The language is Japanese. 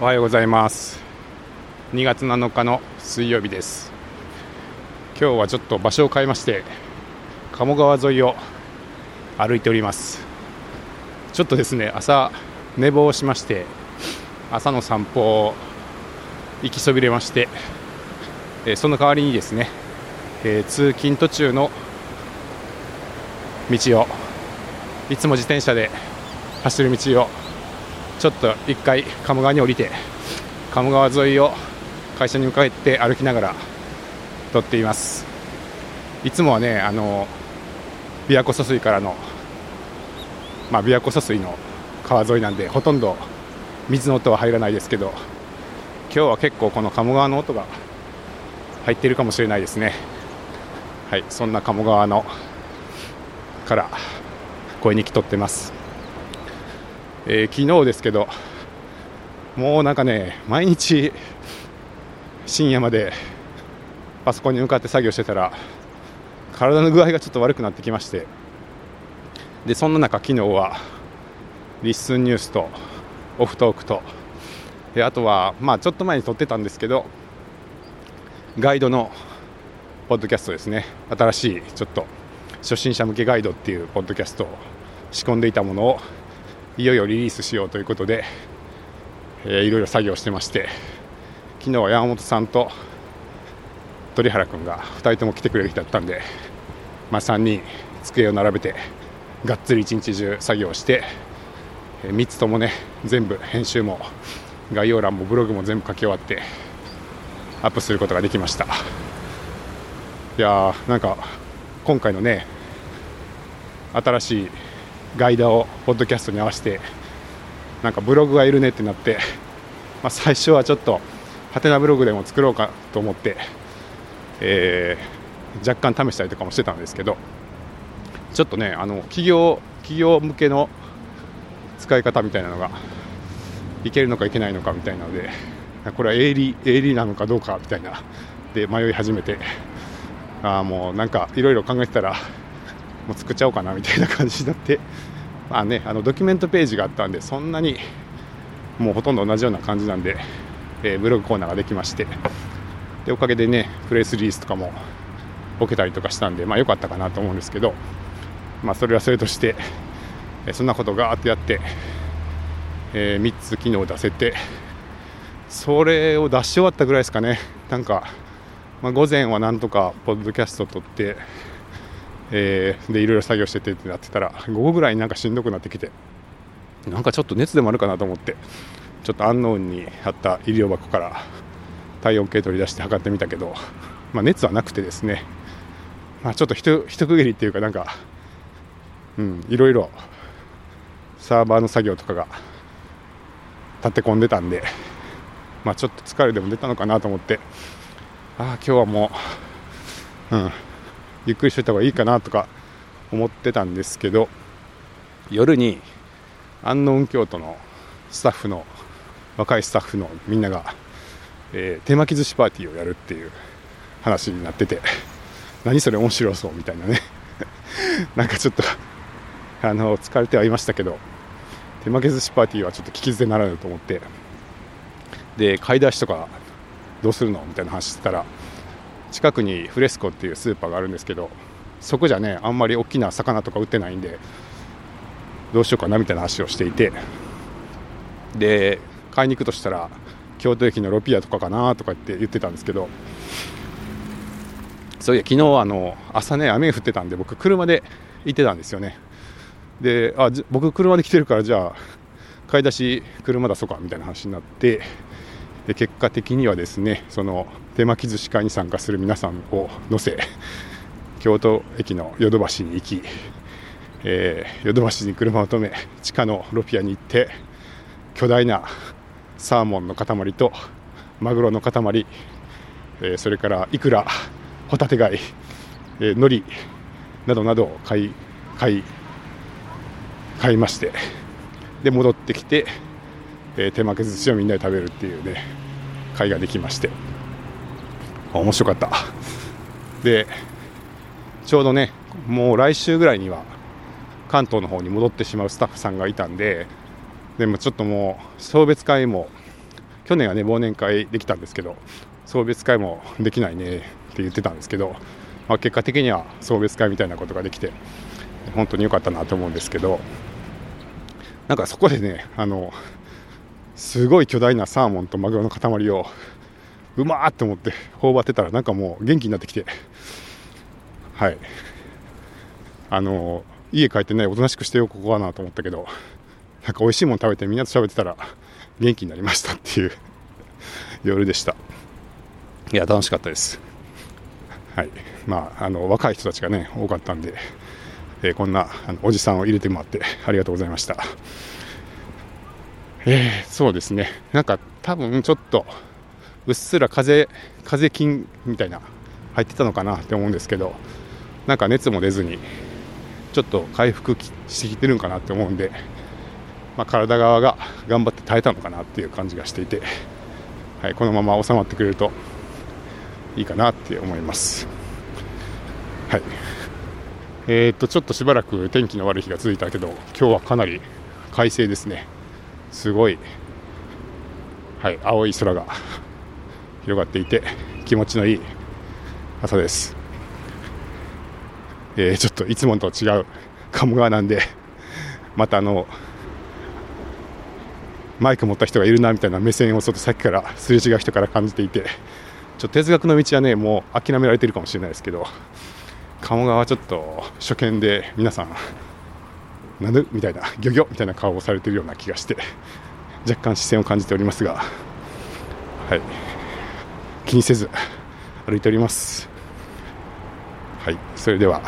おはようございます。2月7日の水曜日です。今日はちょっと場所を変えまして鴨川沿いを歩いております。ちょっとですね朝寝坊しまして朝の散歩を行きそびれまして、えその代わりにですね、えー、通勤途中の道をいつも自転車で走る道をちょっと一回鴨川に降りて鴨川沿いを会社に向かって歩きながら撮っています。いつもはねあの琵琶湖疎水からのまあ琵琶湖疎水の川沿いなんでほとんど水の音は入らないですけど今日は結構この鴨川の音が入っているかもしれないですね。はいそんな鴨川のから声に来とってます。えー、昨日ですけど、もうなんかね、毎日深夜までパソコンに向かって作業してたら、体の具合がちょっと悪くなってきまして、でそんな中、昨日はリッスンニュースとオフトークと、であとは、まあ、ちょっと前に撮ってたんですけど、ガイドのポッドキャストですね、新しいちょっと初心者向けガイドっていうポッドキャストを仕込んでいたものをいよいよリリースしようということで、えー、いろいろ作業してまして昨日は山本さんと鳥原君が2人とも来てくれる日だったんで、まあ、3人机を並べてがっつり一日中作業して、えー、3つともね全部編集も概要欄もブログも全部書き終わってアップすることができました。いやーなんか今回のね新しいガイダをポッドキャストに合わせてなんかブログがいるねってなって、まあ、最初はちょっとハテナブログでも作ろうかと思って、えー、若干試したりとかもしてたんですけどちょっとねあの企業企業向けの使い方みたいなのがいけるのかいけないのかみたいなのでこれは営利営利なのかどうかみたいなで迷い始めてあもうなんかいろいろ考えてたらもう作っちゃおうかなみたいな感じになって、まあね、あのドキュメントページがあったんでそんなにもうほとんど同じような感じなんで、えー、ブログコーナーができましてでおかげでねプレスリリースとかも置けたりとかしたんで、まあ、良かったかなと思うんですけど、まあ、それはそれとして、えー、そんなことがあってやって、えー、3つ機能を出せてそれを出し終わったぐらいですかね。なんか、まあ、午前はなんとかポッドキャストを撮ってえー、でいろいろ作業しててってなってたら午後ぐらいになんかしんどくなってきてなんかちょっと熱でもあるかなと思ってちょっとアンノーンにあった医療箱から体温計取り出して測ってみたけど、まあ、熱はなくてですね、まあ、ちょっと一一区切りっていうかなんか、うん、いろいろサーバーの作業とかが立て込んでたんで、まあ、ちょっと疲れでも出たのかなと思ってああ今日はもう、うん、ゆっくりしといた方がいいかなとか思ってたんですけど夜に安納京都のスタッフの若いスタッフのみんなが、えー、手巻き寿司パーティーをやるっていう話になってて何それ面白そうみたいなね。なんかちょっとあの疲れてはいましたけど手巻き寿司パーティーはちょっと聞き捨てならぬと思ってで買い出しとかどうするのみたいな話してたら近くにフレスコっていうスーパーがあるんですけどそこじゃねあんまり大きな魚とか売ってないんでどうしようかなみたいな話をしていてで買いに行くとしたら京都駅のロピアとかかなとかって言ってたんですけどそういや昨日あの朝ね雨降ってたんで僕車で行ってたんですよね。であ僕車で来てるからじゃあ買い出し車出そうかみたいな話になってで結果的にはですねその手巻き寿司会に参加する皆さんを乗せ 京都駅のヨドバシに行き、え、ヨドバシに車を止め地下のロピアに行って巨大なサーモンの塊とマグロの塊、えー、それからイクラホタテ貝、えー、海苔などなどを買い買い買いましてで戻ってきてえー、手巻き寿司をみんなで食べるっていうね会ができまして。面白かった。でちょうどねもう来週ぐらいには関東の方に戻ってしまうスタッフさんがいたんででもちょっともう送別会も去年はね忘年会できたんですけど送別会もできないねって言ってたんですけど、まあ、結果的には送別会みたいなことができて本当に良かったなと思うんですけどなんかそこでねあのすごい巨大なサーモンとマグロの塊をうまーって思って頬張ってたらなんかもう元気になってきて。はい。あの家帰ってねおとなしくしてよここかなと思ったけどなんか美味しいもの食べてみんなと喋ってたら元気になりましたっていう夜でした。いや楽しかったです。はい。まああの若い人たちがね多かったんで、えー、こんなあのおじさんを入れてもらってありがとうございました。えー、そうですね。なんか多分ちょっとうっすら風風菌みたいな入ってたのかなって思うんですけどなんか熱も出ずにちょっと回復してきてるんかなって思うんで、まあ、体側が頑張って耐えたのかなっていう感じがしていて、はい、このまま収まってくれるといいかなって思います。はい。えー、っとちょっとしばらく天気の悪い日が続いたけど今日はかなり快晴ですね。すごい、はい、青い空が広がっていて気持ちのいい朝です、えー、ちょっといつもと違う鴨川なんでまたあのマイク持った人がいるなみたいな目線をちょっとさっきからすれ違う人から感じていてちょっと哲学の道はねもう諦められてるかもしれないですけど鴨川はちょっと初見で皆さんなぬみたいな ギョギョみたいな顔をされているような気がして若干視線を感じておりますがはい。気にせず歩いております。はい。それでは。